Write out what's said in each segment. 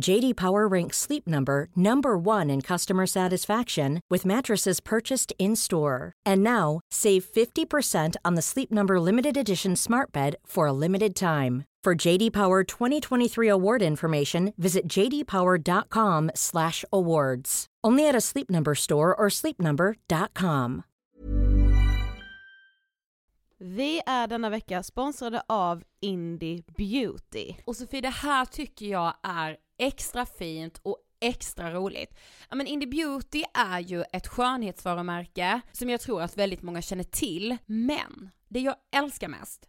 JD Power ranks Sleep Number number 1 in customer satisfaction with mattresses purchased in-store. And now, save 50% on the Sleep Number limited edition Smart Bed for a limited time. For JD Power 2023 award information, visit jdpower.com/awards. Only at a Sleep Number store or sleepnumber.com. Vi är denna vecka sponsrade av Indie Beauty. Och Sofie, det här tycker jag är extra fint och extra roligt. Ja men Indie Beauty är ju ett skönhetsvarumärke som jag tror att väldigt många känner till, men det jag älskar mest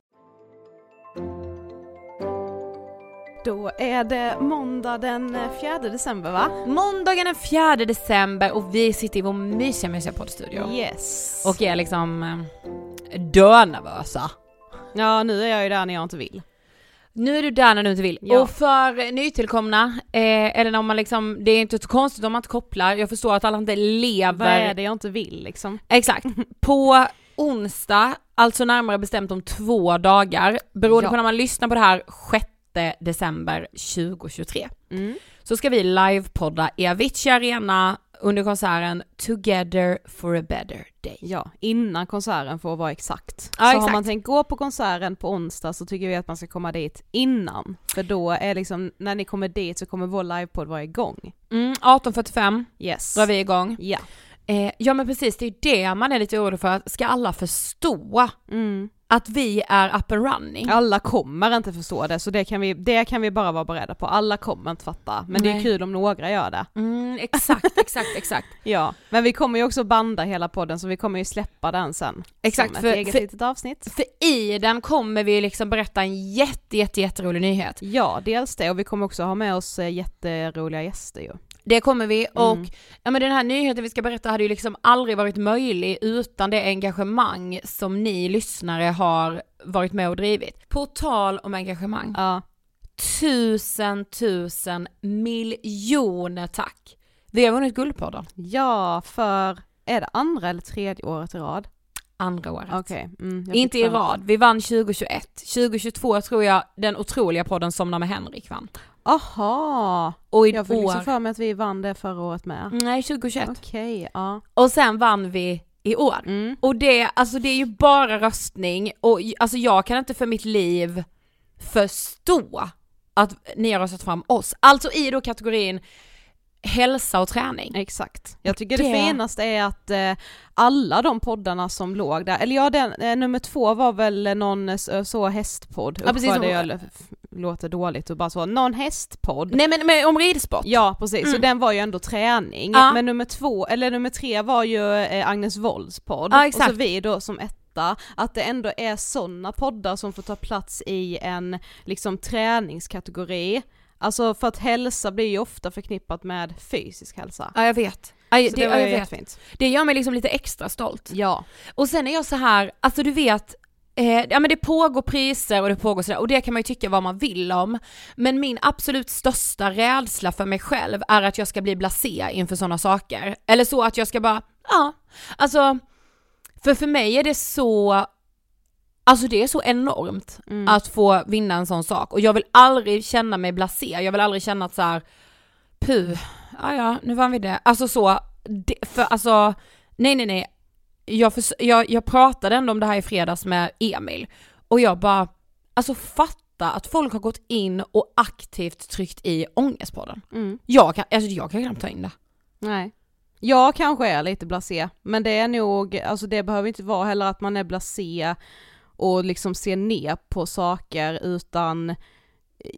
Då är det måndag den 4 december va? Måndagen den 4 december och vi sitter i vår mysiga, mysiga poddstudio. Yes. Och är liksom eh, dönervösa. Ja nu är jag ju där när jag inte vill. Nu är du där när du inte vill. Ja. Och för nytillkomna, eh, eller när man liksom, det är inte så konstigt om man inte kopplar, jag förstår att alla inte lever. Vad är det jag inte vill liksom? Exakt. På onsdag, alltså närmare bestämt om två dagar, beroende Ja. på när man lyssnar på det här 6 december 2023, Mm. så ska vi livepodda i Avicii Arena under konserten Together for a better day. Ja, innan konserten får vara exakt. Ja, så exakt. har man tänkt gå på konserten på onsdag så tycker vi att man ska komma dit innan. För då är liksom, när ni kommer dit så kommer vår livepodd vara igång. Mm, 18.45 Yes. drar vi igång. Ja. Eh, ja men precis, det är det man är lite orolig för, att ska alla förstå Mm. att vi är up and running? Alla kommer inte förstå det, så det kan, vi, det kan vi bara vara beredda på. Alla kommer inte fatta, men det är Nej. kul om några gör det. Mm, exakt, exakt, exakt. Ja, men vi kommer ju också banda hela podden så vi kommer ju släppa den sen. Exakt, som ett för- eget för- litet avsnitt. För i den kommer vi liksom berätta en jätte, jätte, jätterolig nyhet. Ja, dels det och vi kommer också ha med oss eh, jätteroliga gäster ju. Det kommer vi och Mm. ja, men den här nyheten vi ska berätta hade ju liksom aldrig varit möjlig utan det engagemang som ni lyssnare har varit med och drivit. På tal om engagemang, Ja. tusen tusen miljoner tack! Vi har vunnit Guldpodden ja, för, är det andra eller tredje året i rad? Andra året. Okej. Mm, Inte i rad, vi vann 2021. 2022 tror jag den otroliga podden Somna med Henrik vann. Aha! Och i Jag fick liksom år, för mig att vi vann det förra året med. nej 2021. Okej, ja. Och sen vann vi i år. Mm. Och det, alltså det är ju bara röstning och alltså jag kan inte för mitt liv förstå att ni har röstat fram oss. Alltså i då kategorin hälsa och träning. Exakt. Jag tycker det, det- finaste är att eh, alla de poddarna som låg där, eller ja den, eh, nummer två var väl någon eh, så, så hästpodd, Ja, precis, som- jag låter dåligt och bara så, någon hästpodd. Nej men, men om ridsport. Ja precis, så Mm. den var ju ändå träning, Ja. men nummer två, eller nummer tre var ju eh, Agnes Wolds podd, Ja, och så vi då som etta, att det ändå är sådana poddar som får ta plats i en liksom träningskategori, alltså för att hälsa blir ju ofta förknippat med fysisk hälsa. Ja jag vet. Så det, det var ja, jag vet. jättefint. det gör mig liksom lite extra stolt. Ja. Och sen är jag så här, alltså du vet, eh, ja men det pågår priser och det pågår sådär och det kan man ju tycka vad man vill om. Men min absolut största rädsla för mig själv är att jag ska bli blasé inför sådana saker. Eller så att jag ska bara, ja, alltså, för för mig är det så, alltså det är så enormt Mm. att få vinna en sån sak och jag vill aldrig känna mig blasé, jag vill aldrig känna att så här, puh, ja ja, nu vann vi det. Alltså så, det, för alltså, nej nej nej, jag, förs- jag, jag pratade ändå om det här i fredags med Emil och jag bara, alltså fatta att folk har gått in och aktivt tryckt i Ångestpodden. Mm. Jag kan, alltså jag kan knappt ta in det. Nej. Jag kanske är lite blasé, men det är nog, alltså det behöver inte vara heller att man är blasé och liksom ser ner på saker utan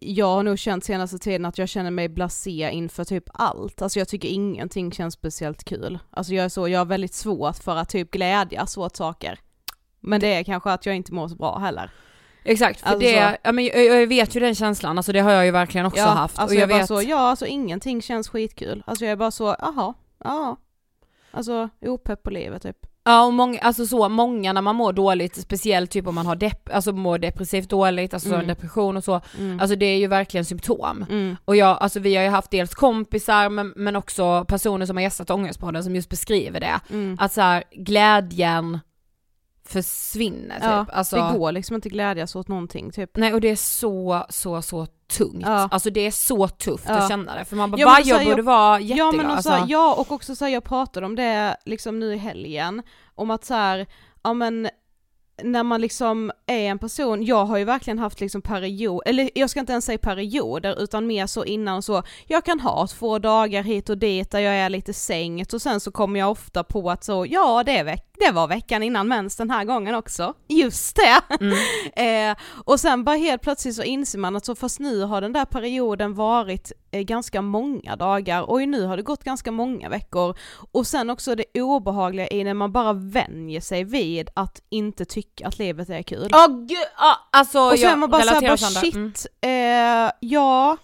jag har nog känt senaste tiden att jag känner mig blasé inför typ allt. Alltså jag tycker ingenting känns speciellt kul. Alltså jag är så, jag har väldigt svårt för att typ glädjas åt saker. Men det är kanske att jag inte mår så bra heller. Exakt, för Alltså det, ja, men jag, jag vet ju den känslan, alltså det har jag ju verkligen också ja, haft. Alltså och jag, jag, vet, så, ja alltså ingenting känns skitkul. Alltså jag är bara så, jaha, ja. Alltså opepp på livet typ. Ja och många, alltså så, många när man mår dåligt, speciellt typ om man har depp, alltså mår depressivt dåligt, alltså Mm. depression och så, Mm. alltså det är ju verkligen symptom. Mm. Och jag, alltså vi har ju haft dels kompisar men, men också personer som har gästat Ångestpodden som just beskriver det. Mm. Att så här, glädjen försvinner typ. Ja, alltså, det går liksom inte glädjas åt någonting typ. Nej och det är så, så, så tungt. Ja. Alltså det är så tufft Ja. att känna det. För man bara, Ja, men va så jag borde vara jätteglad. Ja men och, så här, alltså. ja och också så här, jag pratade om det liksom nu i helgen, om att så här, ja men när man liksom är en person, jag har ju verkligen haft liksom period, eller jag ska inte ens säga perioder utan mer så innan och så, jag kan ha två dagar hit och dit där jag är lite sänkt och sen så kommer jag ofta på att så, ja det, är veck- det var veckan innan mens den här gången också, just det! eh, och sen bara helt plötsligt så inser man att så fast nu har den där perioden varit eh, ganska många dagar och nu har det gått ganska många veckor och sen också det obehagliga i när man bara vänjer sig vid att inte tycka att livet är kul. Åh gud, ah, alltså och så är man bara såhär, bara. Mm. shit, eh, ja,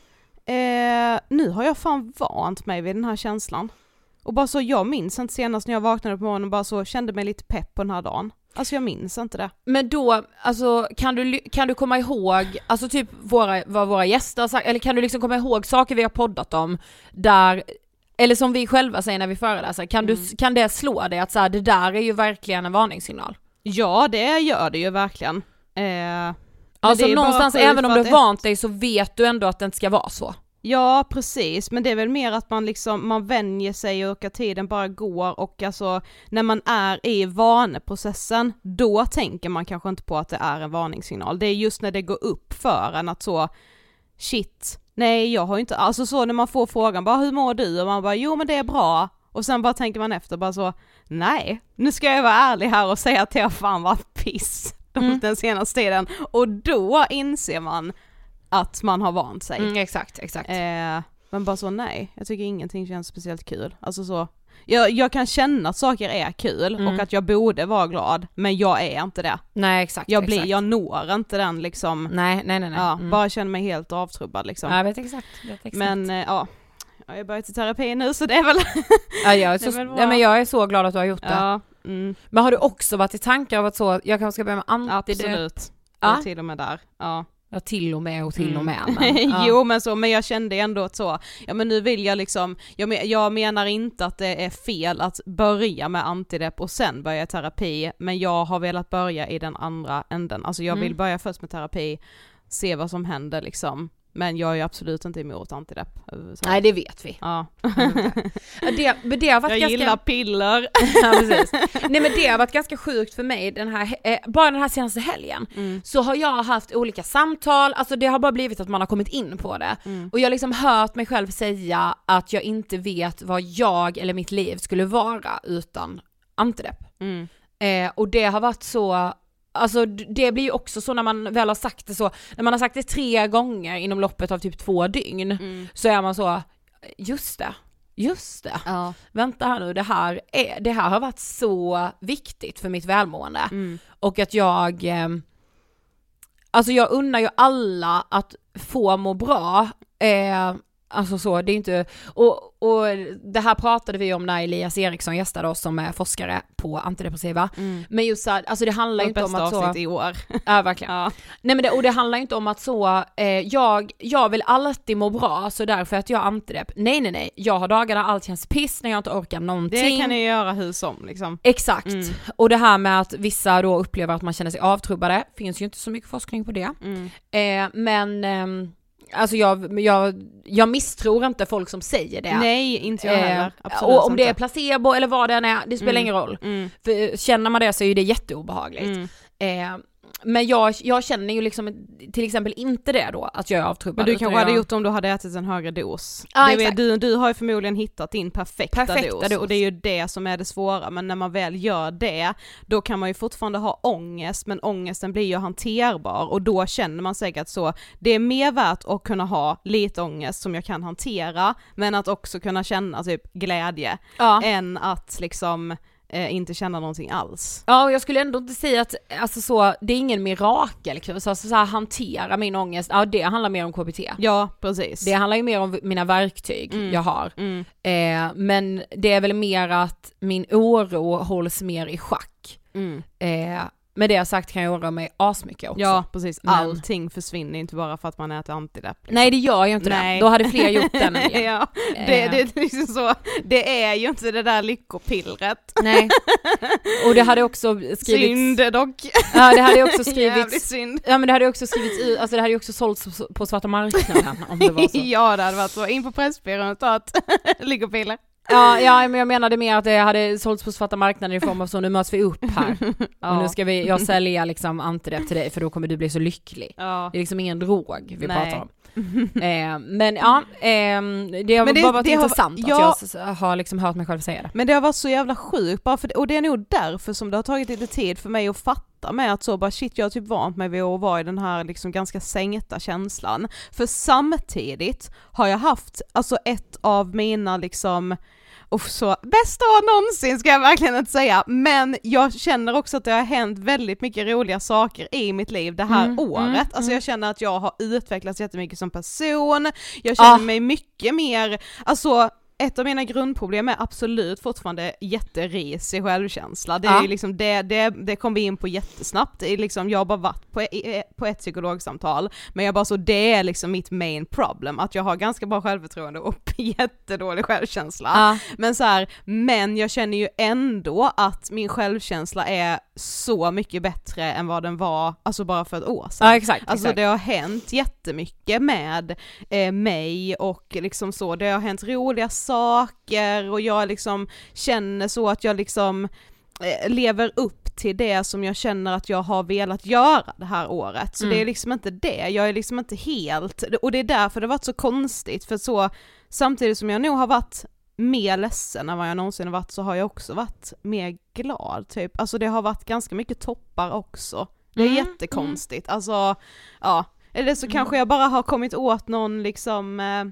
eh, nu har jag fan vant mig vid den här känslan. Och bara så, jag minns inte senast när jag vaknade på morgonen och bara så kände mig lite pepp på den här dagen. Alltså jag minns inte det. Men då, alltså kan du, kan du komma ihåg, alltså typ våra, vad våra gäster har sagt, eller kan du liksom komma ihåg saker vi har poddat om där, eller som vi själva säger när vi föreläser, kan, Mm. du, kan det slå dig att så här, det där är ju verkligen en varningssignal? Ja det gör det ju verkligen. Eh, Alltså någonstans, även om du har vant dig så vet du ändå att det inte ska vara så. Ja precis, men det är väl mer att man liksom, man vänjer sig och att tiden bara går och alltså när man är i vaneprocessen, då tänker man kanske inte på att det är en varningssignal. Det är just när det går upp för en att så, shit, nej jag har inte, alltså så när man får frågan bara hur mår du? Och man bara jo men det är bra. Och sen bara tänker man efter bara så, nej, nu ska jag vara ärlig här och säga att det har fan varit piss Mm. den senaste tiden. Och då inser man att man har vant sig. Mm, exakt, exakt. Eh, men bara så nej, jag tycker ingenting känns speciellt kul. Alltså så, jag, jag kan känna att saker är kul Mm. och att jag borde vara glad, men jag är inte det. nej exakt. Jag blir, exakt. jag når inte den liksom, Nej, nej, nej. nej. ja, Mm. bara känner mig helt avtrubbad liksom. Ja, jag vet exakt. Jag vet exakt. men eh, ja, Ja, jag har börjat i terapi nu så det är väl... Ja, jag, är är så, väl ja, men jag är så glad att du har gjort det. ja, mm, Men har du också varit i tankar av att så, jag kanske ska börja med antidepp? absolut. Ja. Ja. Till och med där. Ja. Ja till och med och till och Mm. med. Men, ja. jo men så, men jag kände ändå att så, ja men nu vill jag liksom, jag, jag menar inte att det är fel att börja med antidepp och sen börja terapi, men jag har velat börja i den andra änden, alltså jag vill Mm. börja först med terapi, se vad som händer liksom, men jag är absolut inte emot antidepp. överhuvudtaget. Nej det vet vi. Ja. Det, det har varit jag ganska... gillar piller. ja, precis. Nej men det har varit ganska sjukt för mig den här, eh, bara den här senaste helgen. Mm. Så har jag haft olika samtal, alltså det har bara blivit att man har kommit in på det. Mm. Och jag har liksom hört mig själv säga att jag inte vet vad jag eller mitt liv skulle vara utan antidepp. Mm. Eh, och det har varit så, alltså det blir ju också så när man väl har sagt det så, när man har sagt det tre gånger inom loppet av typ två dygn, Mm. så är man så, just det, just det, Ja. vänta här nu, det här, är, det här har varit så viktigt för mitt välmående. Mm. Och att jag, eh, alltså jag unnar ju alla att få må bra, eh, alltså så, det är inte, och, och det här pratade vi om när Elias Eriksson gästade oss som är forskare på antidepressiva. Mm. Men just så här, alltså det handlar ju inte om att så, i år. ja verkligen. Ja. Nej men det, och det handlar ju inte om att så, eh, jag, jag vill alltid må bra så därför att jag har antidepp. Nej nej nej, jag har dagar där allt känns piss, när jag inte orkar någonting. Det kan ni göra hur som liksom. Exakt. Mm. Och det här med att vissa då upplever att man känner sig avtrubbade, finns ju inte så mycket forskning på det. Mm. Eh, men ehm, alltså jag, jag, jag misstror inte folk som säger det. Nej, inte jag heller. Eh, Absolut och om det är placebo eller vad det än är, det spelar Mm. ingen roll. Mm. För känner man det så är det jätteobehagligt. Mm. Eh, men jag, jag känner ju liksom till exempel inte det då, att jag är avtrubbad. Men du kanske hade jag, gjort det om du hade ätit en högre dos. Ja, det exakt. du, du har ju förmodligen hittat din perfekta, Perfekta dos, dos. och det är ju det som är det svåra, men när man väl gör det, då kan man ju fortfarande ha ångest, men ångesten blir ju hanterbar och då känner man säkert så, det är mer värt att kunna ha lite ångest som jag kan hantera, men att också kunna känna typ glädje, Ja. än att liksom eh, inte känna någonting alls. Ja och jag skulle ändå inte säga att, alltså så, det är ingen mirakelkurs, alltså så här, hantera min ångest, ja det handlar mer om KBT. Ja, precis. Det handlar ju mer om mina verktyg Mm. jag har. Mm. Eh, men det är väl mer att min oro hålls mer i schack. Mm. Eh, med det sagt kan jag oroa mig asmycket också. Ja, precis. Men- Allting försvinner inte bara för att man äter antidepp. liksom. Nej det gör ju inte Nej. det, då hade fler gjort den ja, det, Eh. det, är liksom så, det är ju inte det där lyckopillret. Nej. Och det hade också skrivits... Synd dock. Ja det hade också Jävligt skrivits... synd. Ja men det hade också skrivits ut, alltså det hade ju också sålts på svarta marknaden om det var så. ja det hade varit så, in på Pressbyrån och ta ett lyckopiller. Ja, ja men jag menade mer att det hade sålts på svarta marknaden i form av så nu möts vi upp här. Ja. Och nu ska vi, jag sälja liksom antidepp till dig för då kommer du bli så lycklig. Ja. Det är liksom ingen drog vi Nej. pratar om. eh, men ja, ehm, det har Men det- bara varit det har- intressant ja. att jag har liksom hört mig själv säga det. Men det har varit så jävla sjukt bara för det, och det är nog därför som det har tagit lite tid för mig att fatta med att så bara shit jag har typ vant mig vid att vara i den här liksom ganska sänkta känslan. För samtidigt har jag haft alltså ett av mina liksom och så bästa år någonsin ska jag verkligen inte säga, men jag känner också att det har hänt väldigt mycket roliga saker i mitt liv det här Mm, året. mm, alltså mm. jag känner att jag har utvecklats jättemycket som person, jag känner Ah. mig mycket mer, alltså ett av mina grundproblem är absolut fortfarande jätterisig självkänsla. Det, är Ja. liksom, det, det, det kom vi in på jättesnabbt, det är liksom, jag har bara varit på, på ett psykologsamtal, men jag bara så det är liksom mitt main problem, att jag har ganska bra självförtroende och jättedålig självkänsla. Ja. Men så här, men jag känner ju ändå att min självkänsla är så mycket bättre än vad den var, alltså bara för ett år sedan. Ja exakt, Alltså exakt. det har hänt jättemycket med eh, mig och liksom så, det har hänt roliga saker och jag liksom känner så att jag liksom eh, lever upp till det som jag känner att jag har velat göra det här året. Så Mm. det är liksom inte det, jag är liksom inte helt, och det är därför det har varit så konstigt för så samtidigt som jag nog har varit mer ledsen än vad jag någonsin har varit så har jag också varit mer glad typ. Alltså det har varit ganska mycket toppar också. Det är Mm, jättekonstigt, alltså ja. Eller så kanske jag bara har kommit åt någon liksom eh,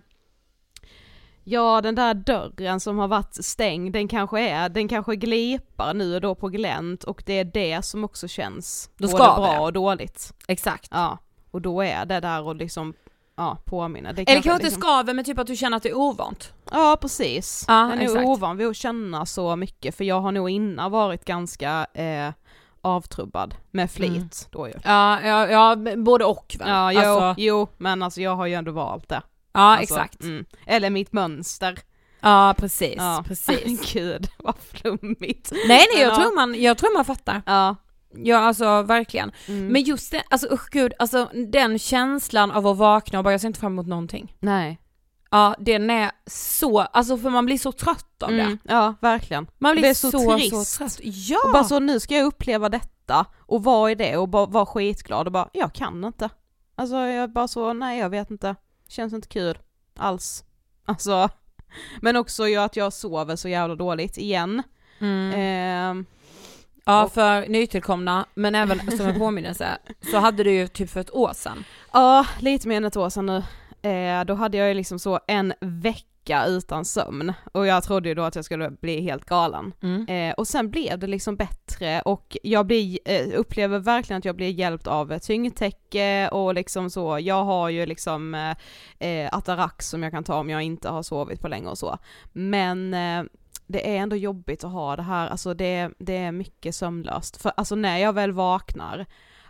Ja den där dörren som har varit stängd, den kanske är, den kanske glipar nu och då på glänt och det är det som också känns Då både bra det. och dåligt. Exakt. Ja, och då är det där och liksom ja, påminna. Det Eller kanske inte liksom- skaver men typ att du känner att det är ovant. Ja precis. Ja, jag är exakt. ovan vid att känna så mycket för jag har nog innan varit ganska eh, avtrubbad med flit Mm. då ju. Ja, ja, ja både och väl. Ja, jo, Alltså, jo, men alltså jag har ju ändå valt det. Ja Alltså, exakt. Mm. Eller mitt mönster. Ja precis, Ja. precis. Gud, vad flummigt. nej nej jag, Ja. tror man, jag tror man fattar. Ja. Ja alltså verkligen. Mm. Men just det, alltså usch gud, alltså den känslan av att vakna och bara jag ser inte fram emot någonting. Nej. Ja den är så, alltså för man blir så trött av det. Mm. Ja, verkligen. Man blir Det är så, så så, trist. trött. Ja! Och bara så nu ska jag uppleva detta och vara i det och bara vara skitglad och bara, jag kan inte. Alltså jag är bara så, nej jag vet inte. Känns inte kul alls. Alltså, men också ju att jag sover så jävla dåligt igen. mm. Ehm, Ja och- för nytillkomna, men även som en påminnelse, så hade du ju typ för ett år sedan. Ja, lite mer än ett år sedan nu. Eh, då hade jag ju liksom så en vecka utan sömn och jag trodde ju då att jag skulle bli helt galen. Mm. Eh, och sen blev det liksom bättre och jag blir, eh, upplever verkligen att jag blir hjälpt av tyngdtäcke och liksom så, jag har ju liksom eh, eh, Atarax som jag kan ta om jag inte har sovit på länge och så. Men eh, det är ändå jobbigt att ha det här, alltså det, det är mycket sömnlöst. För alltså när jag väl vaknar,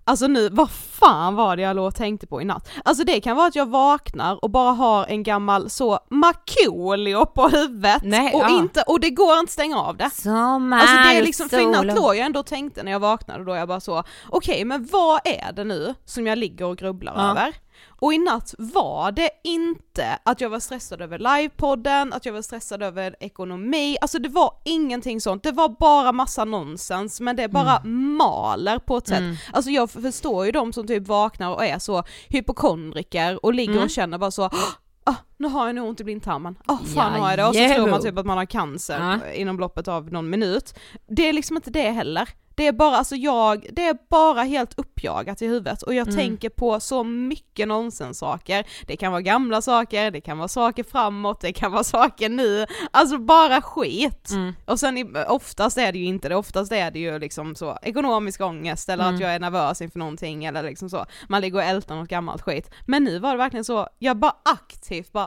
Alltså nu, vad fan var det jag låg och tänkte på i natt? Alltså det kan vara att jag vaknar och bara har en gammal så Markoolio på huvudet Nej, och, ja. inte, och det går inte att stänga av det. Sommar, Alltså det är liksom, för i natt låg jag ändå och tänkte när jag vaknade och då jag bara så, okej men vad är det nu som jag ligger och grubblar Ja. över? Och i natt var det inte att jag var stressad över livepodden, att jag var stressad över ekonomi, alltså det var ingenting sånt, det var bara massa nonsens men det bara maler på ett sätt. Mm. Alltså jag förstår ju de som typ vaknar och är så hypokondriker och ligger Mm. och känner bara så Ah, nu har jag nog ont i blindtarmen, ah, fan Ja, har jag det? Och så tror man typ att man har cancer Ja. inom loppet av någon minut. Det är liksom inte det heller. Det är bara, alltså jag, det är bara helt uppjagat i huvudet och jag Mm. tänker på så mycket nonsenssaker. Det kan vara gamla saker, det kan vara saker framåt, det kan vara saker nu, alltså bara skit. Mm. Och sen oftast är det ju inte det, oftast är det ju liksom så ekonomisk ångest eller Mm. att jag är nervös inför någonting eller liksom så, man ligger och ältar något gammalt skit. Men nu var det verkligen så, jag bara aktivt bara,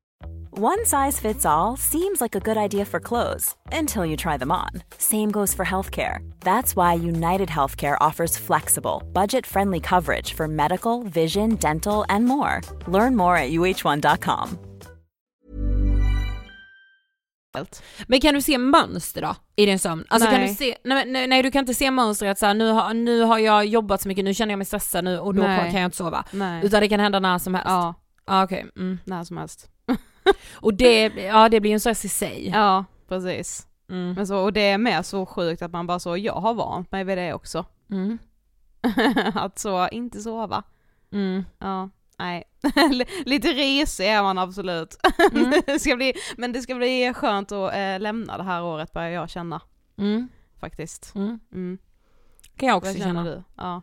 One size fits all seems like a good idea for clothes until you try them on. Same goes for healthcare. That's why United Healthcare offers flexible, budget friendly coverage for medical, vision, dental, and more. Learn more at uh1.com. Men kan du se mönster då i din sömn? Alltså kan Nej. du se, nej, men- nej, nej du kan inte se mönstret så här, nu, har, nu har jag jobbat så mycket, nu känner jag mig stressad nu och då Nej. kan jag inte sova. Nej. Utan det kan hända när som helst. Ja, Ja okej. Mm. när som helst. Och det, ja det blir en stress i sig. Ja, precis. Mm. Men så, och det är mer så sjukt att man bara så, jag har vant mig vid det också. Mm. att så, inte sova. Mm. Ja, nej. Lite risig är man absolut. Mm. det ska bli, men det ska bli skönt att eh, lämna det här året börjar jag känna. Mm. Faktiskt. Mm. Kan jag också Vad känna. du? Ja.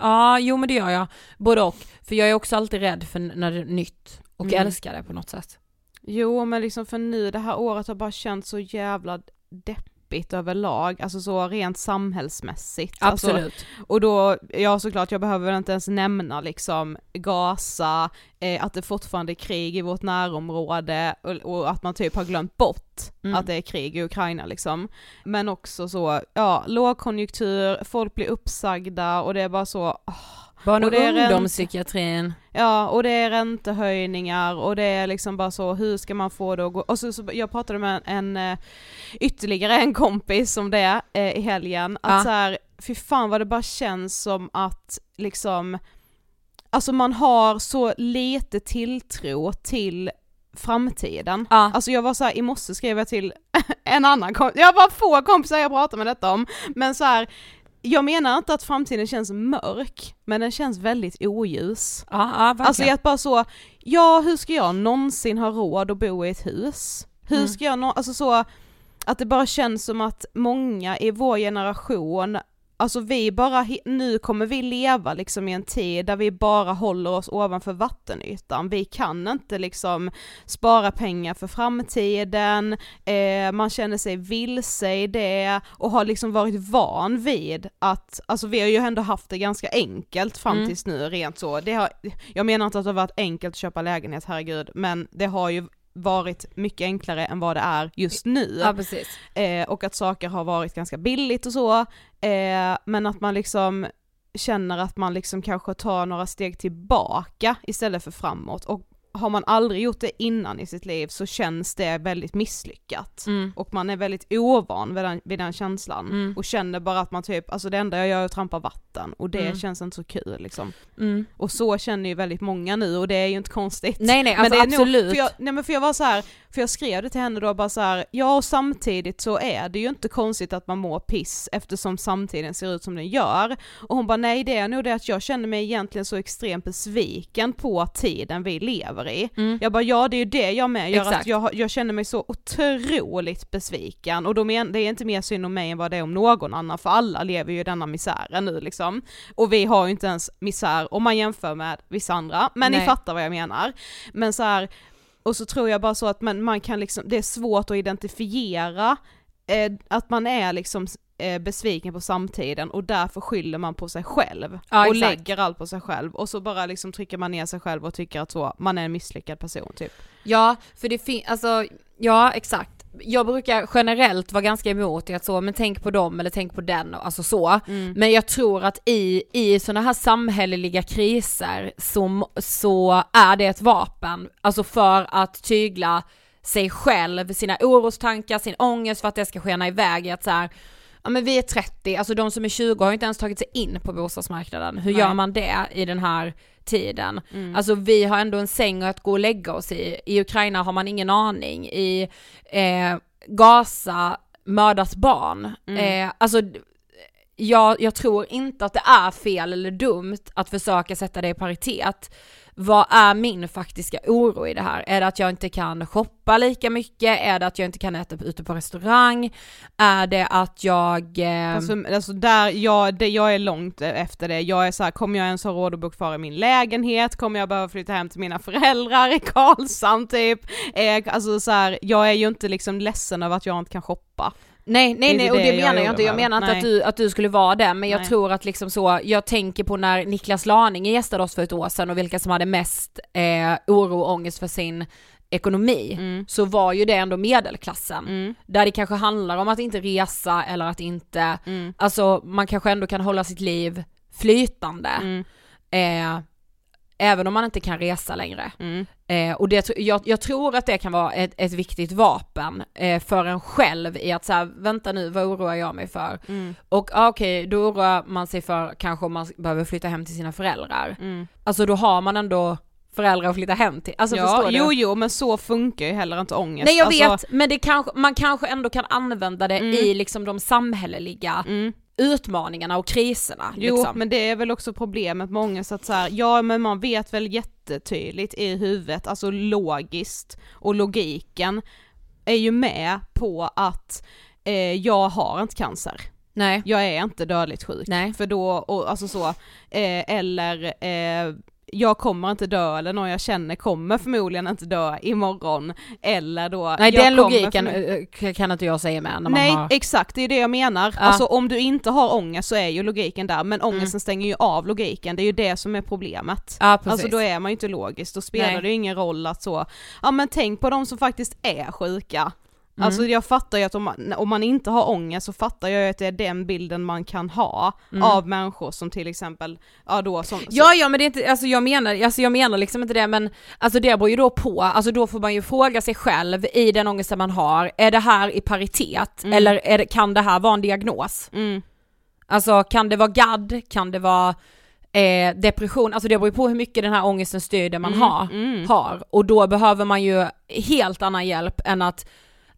Ja, jo men det gör jag. Både och. För jag är också alltid rädd för när det är nytt. Och Mm. älskar det på något sätt. Jo men liksom för nu det här året har bara känts så jävla deppigt överlag, alltså så rent samhällsmässigt. Alltså, Absolut. och då, ja såklart jag behöver inte ens nämna liksom Gaza, eh, att det fortfarande är krig i vårt närområde och, och att man typ har glömt bort Mm. att det är krig i Ukraina liksom. Men också så, ja lågkonjunktur, folk blir uppsagda och det är bara så, åh. Barn och, Och ungdomspsykiatrin. Ja, och det är räntehöjningar och det är liksom bara så, hur ska man få det att gå? Och så, så jag pratade med en, en eh, ytterligare en kompis om det eh, i helgen, att Ja. så här, fy fan vad det bara känns som att liksom, alltså man har så lite tilltro till framtiden. Ja. Alltså jag var så här, i morse skrev jag till en annan kompis, jag har bara få kompisar jag pratar med detta om, men så här, jag menar inte att framtiden känns mörk, men den känns väldigt oljus. Ja, ja verkligen. Alltså att bara så, ja hur ska jag någonsin ha råd att bo i ett hus? Hur Mm. ska jag nå, alltså så, att det bara känns som att många i vår generation, alltså vi bara, nu kommer vi leva liksom i en tid där vi bara håller oss ovanför vattenytan, vi kan inte liksom spara pengar för framtiden, eh, man känner sig vilse i det och har liksom varit van vid att, alltså vi har ju ändå haft det ganska enkelt fram Mm. tills nu rent så, det har, jag menar inte att det har varit enkelt att köpa lägenhet, herregud, men det har ju varit mycket enklare än vad det är just nu. Ja. Eh, och att saker har varit ganska billigt och så, eh, men att man liksom känner att man liksom kanske tar några steg tillbaka istället för framåt och har man aldrig gjort det innan i sitt liv så känns det väldigt misslyckat. Mm. Och man är väldigt ovan vid den, vid den känslan Mm. och känner bara att man typ, alltså det enda jag gör är att trampa vatten och det Mm. känns inte så kul liksom. Mm. Och så känner ju väldigt många nu och det är ju inte konstigt. Nej nej, Men alltså det är nog- absolut. för jag, nej men för jag var så här, för jag skrev det till henne då bara så här, ja och samtidigt så är det ju inte konstigt att man mår piss eftersom samtiden ser ut som den gör. Och hon bara nej det är nog det att jag känner mig egentligen så extremt besviken på tiden vi lever i. Mm. Jag bara ja det är ju det jag med gör Exakt. att jag, jag känner mig så otroligt besviken och då men, det är inte mer synd om mig än vad det är om någon annan för alla lever ju i denna misären nu liksom. Och vi har ju inte ens misär om man jämför med vissa andra, men ni Nej. fattar vad jag menar. Men så här, och så tror jag bara så att man, man kan liksom, det är svårt att identifiera eh, att man är liksom eh, besviken på samtiden och därför skyller man på sig själv. Ja, och exakt. lägger allt på sig själv och så bara liksom trycker man ner sig själv och tycker att så, man är en misslyckad person typ. Ja, för det finns, alltså, ja exakt. Jag brukar generellt vara ganska emot att så, men tänk på dem eller tänk på den, alltså så. Mm. Men jag tror att i, i sådana här samhälleliga kriser så, så är det ett vapen, alltså för att tygla sig själv, sina orostankar, sin ångest för att det ska skena iväg i att så här, ja men vi är 30, alltså de som är 20 har inte ens tagit sig in på bostadsmarknaden, hur Nej. gör man det i den här tiden? Mm. Alltså vi har ändå en säng att gå och lägga oss i, i Ukraina har man ingen aning, i eh, Gaza mördas barn. Mm. Eh, alltså jag, jag tror inte att det är fel eller dumt att försöka sätta det i paritet. Vad är min faktiska oro i det här? Är det att jag inte kan shoppa lika mycket? Är det att jag inte kan äta ute på restaurang? Är det att jag... Eh, Alltså, alltså där, jag, det, jag är långt efter det, jag är så här, kommer jag ens ha råd att bo kvar i min lägenhet? Kommer jag behöva flytta hem till mina föräldrar i Karlshamn typ? Eh, alltså så här, jag är ju inte liksom ledsen över att jag inte kan shoppa. Nej, Det nej, nej det och det jag menar jag inte. Jag menar inte att du, att du skulle vara det, men jag Nej. tror att liksom så, jag tänker på när Niklas Laning gästade oss för ett år sedan och vilka som hade mest eh, oro och ångest för sin ekonomi, Mm. så var ju det ändå medelklassen. Mm. Där det kanske handlar om att inte resa eller att inte, Mm. alltså man kanske ändå kan hålla sitt liv flytande. Mm. Eh, även om man inte kan resa längre. Mm. Eh, och det, jag, jag tror att det kan vara ett, ett viktigt vapen eh, för en själv i att säga, vänta nu, vad oroar jag mig för? Mm. Och ah, okej, då oroar man sig för kanske om man behöver flytta hem till sina föräldrar. Mm. Alltså då har man ändå föräldrar att flytta hem till. Alltså ja, förstår du? jo jo men så funkar ju heller inte ångest. Nej jag alltså, vet, men det kanske, man kanske ändå kan använda det Mm. i liksom de samhälleliga Mm. Utmaningarna och kriserna. Jo liksom. men det är väl också problemet med ångest att så här, ja men man vet väl jättetydligt i huvudet, alltså logiskt och logiken är ju med på att eh, jag har inte cancer. Nej. Jag är inte dödligt sjuk. Nej. För då, och, alltså så, eh, eller eh, jag kommer inte dö eller någon jag känner kommer förmodligen inte dö imorgon eller då Nej jag den logiken förmo- eh, kan inte jag säga med när Nej har... exakt, det är det jag menar. Ja. Alltså om du inte har ångest så är ju logiken där, men ångesten Mm. stänger ju av logiken, det är ju det som är problemet. Ja, precis. Alltså då är man ju inte logisk, då spelar Nej. det ju ingen roll att så, ja men tänk på de som faktiskt är sjuka. Mm. Alltså jag fattar ju att om man, om man inte har ångest så fattar jag ju att det är den bilden man kan ha Mm. av människor som till exempel, ja då som, Ja ja men det är inte, alltså jag menar, alltså jag menar liksom inte det men alltså det beror ju då på, alltså då får man ju fråga sig själv i den ångesten man har, är det här i paritet Mm. eller är kan det här vara en diagnos? Mm. Alltså kan det vara GAD, kan det vara eh, depression, alltså det beror ju på hur mycket den här ångesten styr det man Mm, har, mm. har och då behöver man ju helt annan hjälp än att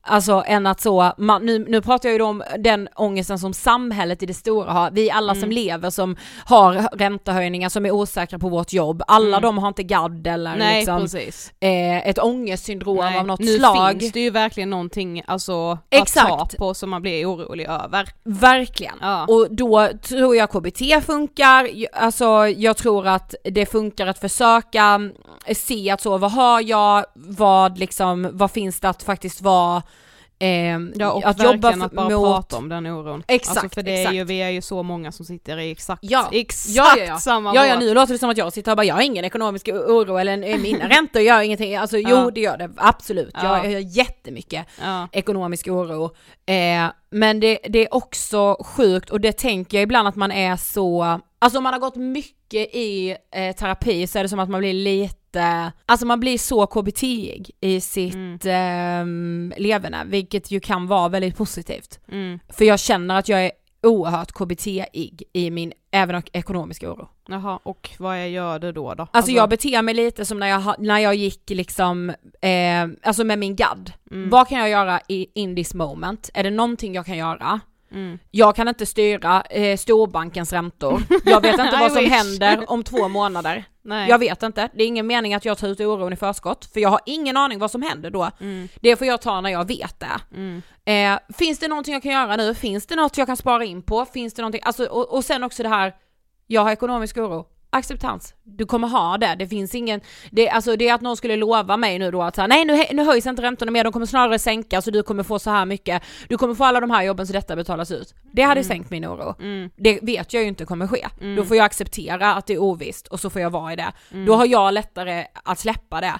Alltså än att så, man, nu, nu pratar jag ju om den ångesten som samhället i det stora har, vi alla som Mm. lever som har räntehöjningar, som är osäkra på vårt jobb, alla Mm. de har inte GAD eller Nej liksom eh, ett ångestsyndrom Nej, av något nu slag. finns det ju verkligen någonting alltså, att Exakt. ta på som man blir orolig över. Verkligen. Ja. Och då tror jag KBT funkar, alltså jag tror att det funkar att försöka mm, se att så, vad har jag, vad liksom, vad finns det att faktiskt vara, eh, Ja och att jobba att för, bara mot, prata om den oron. Exakt, alltså för det är ju, exakt. vi är ju så många som sitter i exakt, Ja, exakt ja, ja, ja. samma Ja, ja nu låter det som att jag sitter och bara, jag har ingen ekonomisk oro eller mina räntor gör ingenting, alltså jo Ja. det gör det absolut, Ja. jag har jättemycket Ja. ekonomisk oro. Eh, men det, det är också sjukt och det tänker jag ibland att man är så, alltså om man har gått mycket i eh, terapi så är det som att man blir lite, alltså man blir så KBT-ig i sitt ehm, leverne, vilket ju kan vara väldigt positivt. Mm. För jag känner att jag är oerhört KBT-ig i min även ekonomiska oro. Jaha, och vad jag gör det då då? Alltså, jag beter mig lite som när jag, när jag gick liksom, eh, alltså med min gadd. Mm. Vad kan jag göra i in this moment? Är det någonting jag kan göra? Mm. Jag kan inte styra eh, storbankens räntor. Jag vet inte vad som wish. händer om två månader. Nej. Jag vet inte. Det är ingen mening att jag tar ut oron i förskott, för jag har ingen aning vad som händer då. Mm. Det får jag ta när jag vet det. Mm. Eh, finns det någonting jag kan göra nu? Finns det något jag kan spara in på? Finns det någonting, alltså, och, och sen också det här, jag har ekonomisk oro. Acceptans. Du kommer ha det, det finns ingen, det, alltså det är att någon skulle lova mig nu då att så här, nej nu, nu höjs inte räntorna mer, de kommer snarare sänkas och du kommer få så här mycket, du kommer få alla de här jobben så detta betalas ut. Det hade sänkt min oro. Mm. Det vet jag ju inte kommer ske. Mm. Då får jag acceptera att det är ovisst och så får jag vara i det. Mm. Då har jag lättare att släppa det.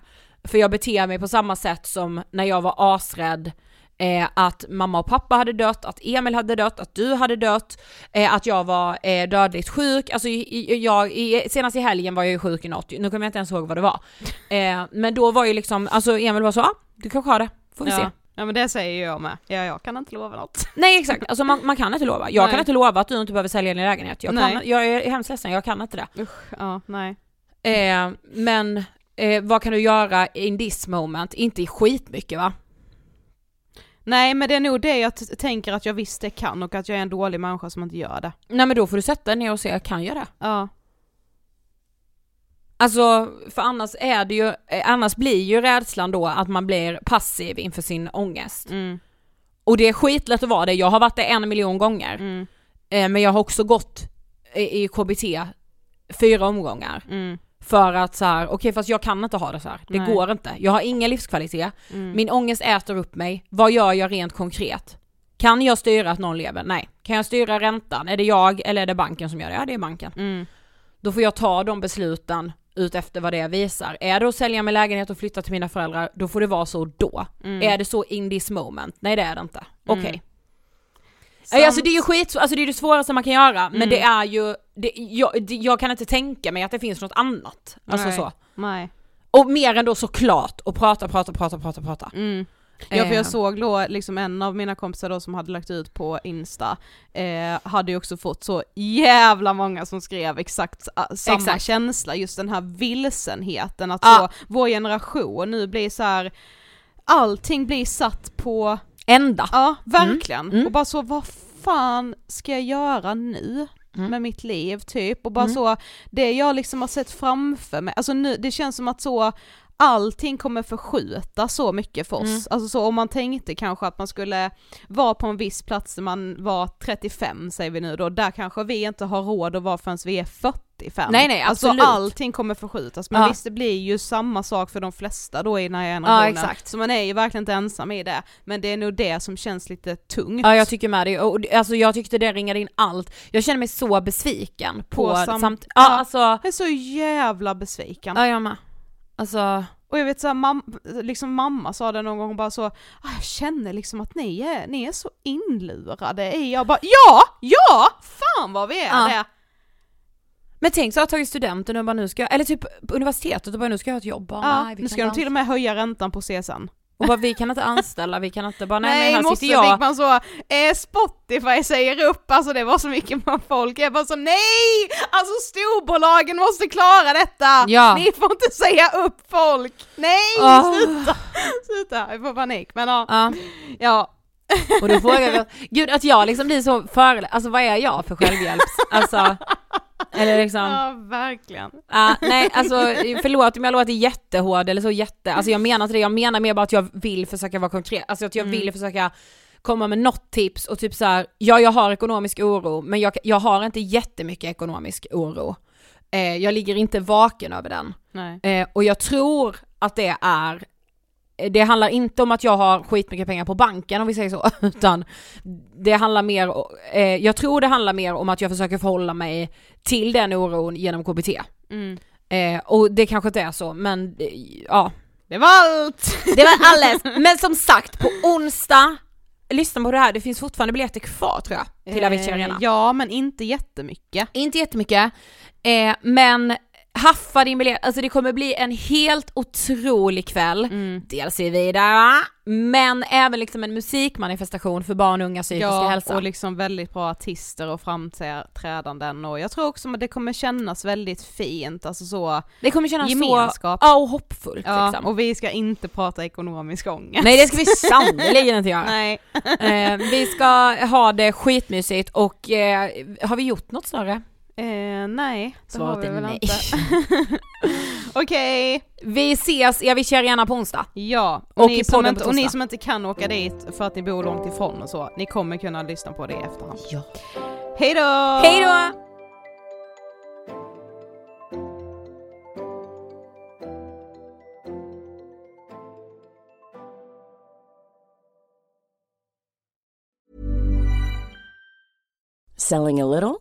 För jag beter mig på samma sätt som när jag var asrädd eh, att mamma och pappa hade dött, att Emil hade dött, att du hade dött, eh, att jag var eh, dödligt sjuk. Alltså jag, i, senast i helgen var jag ju sjuk i något, nu kommer jag inte ens ihåg vad det var. Eh, men då var ju liksom, alltså Emil var så, ah, du kanske har det, får vi se. Ja. ja men det säger jag med. Ja jag kan inte lova något. Nej exakt, alltså man, man kan inte lova. Jag Nej. kan inte lova att du inte behöver sälja din lägenhet. Jag, kan, jag är hemskt ledsen, jag kan inte det. Usch, ja nej. Eh, men eh, vad kan du göra in this moment? Inte skitmycket va? Nej men det är nog det jag t- tänker att jag visst det kan och att jag är en dålig människa som inte gör det. Nej men då får du sätta dig ner och se, kan jag det? Ja. Alltså, för annars är det ju, eh, annars blir ju rädslan då att man blir passiv inför sin ångest. Mm. Och det är skitlätt att vara det, jag har varit det en miljon gånger. Mm. Eh, men jag har också gått i, i KBT fyra omgångar. Mm. För att så här, okej fast jag kan inte ha det så här. det Nej. går inte. Jag har ingen livskvalitet, Mm. min ångest äter upp mig, vad gör jag rent konkret? Kan jag styra att någon lever? Nej. Kan jag styra räntan? Är det jag eller är det banken som gör det? Ja det är banken. Mm. Då får jag ta de besluten ut efter vad det visar. Är det att sälja min lägenhet och flytta till mina föräldrar, då får det vara så då. Mm. Är det så in this moment? Nej det är det inte. Mm. Okej. Nej, Alltså det är ju skit, alltså det är det svåraste man kan göra, men Mm. det är ju, det, jag, det, jag kan inte tänka mig att det finns något annat. Alltså Nej. så. Nej. Och mer än då såklart, och prata, prata, prata, prata, prata. Mm. Ja för Eh. jag såg då liksom en av mina kompisar då som hade lagt ut på Insta, eh, hade ju också fått så jävla många som skrev exakt ah, samma Exakt. känsla, just den här vilsenheten att Ja. så, vår generation nu blir så här allting blir satt på, Ända. ja verkligen, Mm. och bara så vad fan ska jag göra nu? Mm. med mitt liv typ och bara Mm. så, det jag liksom har sett framför mig, alltså nu, det känns som att så allting kommer förskjuta så mycket för oss. Mm. Alltså så om man tänkte kanske att man skulle vara på en viss plats när man var 35 säger vi nu då, där kanske vi inte har råd att vara förrän vi är 40. 45. Nej, nej, alltså absolut. allting kommer förskjutas men Ja. visst det blir ju samma sak för de flesta då i den här generationen. exakt. Så man är ju verkligen inte ensam i det. Men det är nog det som känns lite tungt. Ja jag tycker med det, och alltså jag tyckte det ringade in allt. Jag känner mig så besviken på, På sam- samt... Ja, Ja. alltså, Jag är så jävla besviken. ja jag med. Alltså, Och jag vet såhär, mam- liksom mamma sa det någon gång bara så, ah, jag känner liksom att ni är, ni är så inlurade i, jag bara ja, ja, fan vad vi är Ja. det! Men tänk så har jag tagit studenten och bara nu ska jag, eller typ på universitetet och bara nu ska jag ha ett jobb. Bara, Ja, nej, nu ska de till och med höja räntan på CSN. Och bara vi kan inte anställa, vi kan inte bara nej, Nej, men här måste sitter jag. man så, eh, Spotify säger upp, alltså det var så mycket med folk, jag bara så nej! Alltså storbolagen måste klara detta! Ja. Ni får inte säga upp folk! Nej, Åh. sluta! Sluta, jag får panik, men ja. Ja. ja. Och då frågar jag, gud att jag liksom blir så före, alltså vad är jag för självhjälps, alltså, eller liksom, Ja, verkligen. Ja, nej alltså förlåt om jag låter jättehård eller så jätte, alltså jag menar inte det, jag menar mer bara att jag vill försöka vara konkret, alltså att jag Mm. vill försöka komma med något tips och typ så här, ja jag har ekonomisk oro men jag, jag har inte jättemycket ekonomisk oro. Eh, jag ligger inte vaken över den. Eh, och jag tror att det är det handlar inte om att jag har skitmycket pengar på banken om vi säger så, utan det handlar mer, eh, jag tror det handlar mer om att jag försöker förhålla mig till den oron genom KBT. Mm. Eh, och det kanske inte är så, men eh, ja. Det var allt! Det var alldeles, men som sagt på onsdag, lyssna på det här, det finns fortfarande biljetter kvar tror jag, till Avicii Arena. Eh, ja, men inte jättemycket. Inte jättemycket, eh, men haffa din biljett, alltså det kommer bli en helt otrolig kväll. Mm. Dels är vi där, men även liksom en musikmanifestation för barn och unga psykiska Ja, hälsa. och liksom väldigt bra artister och framträdanden och jag tror också att det kommer kännas väldigt fint, alltså så det kommer kännas gemenskap. så, ja och hoppfullt Ja, liksom. och vi ska inte prata ekonomisk ångest. Nej det ska vi sannerligen inte göra. Nej. Eh, vi ska ha det skitmysigt och eh, har vi gjort något större? Eh, nej, det Svaret har vi väl nej. inte. Okej, Vi ses i Avicii Arena på onsdag. ja. Och Och, i ni som inte, på och ni som inte kan åka dit för att ni bor långt ifrån och så, ni kommer kunna lyssna på det i efterhand. Ja. Hej då! Hej då! Selling a little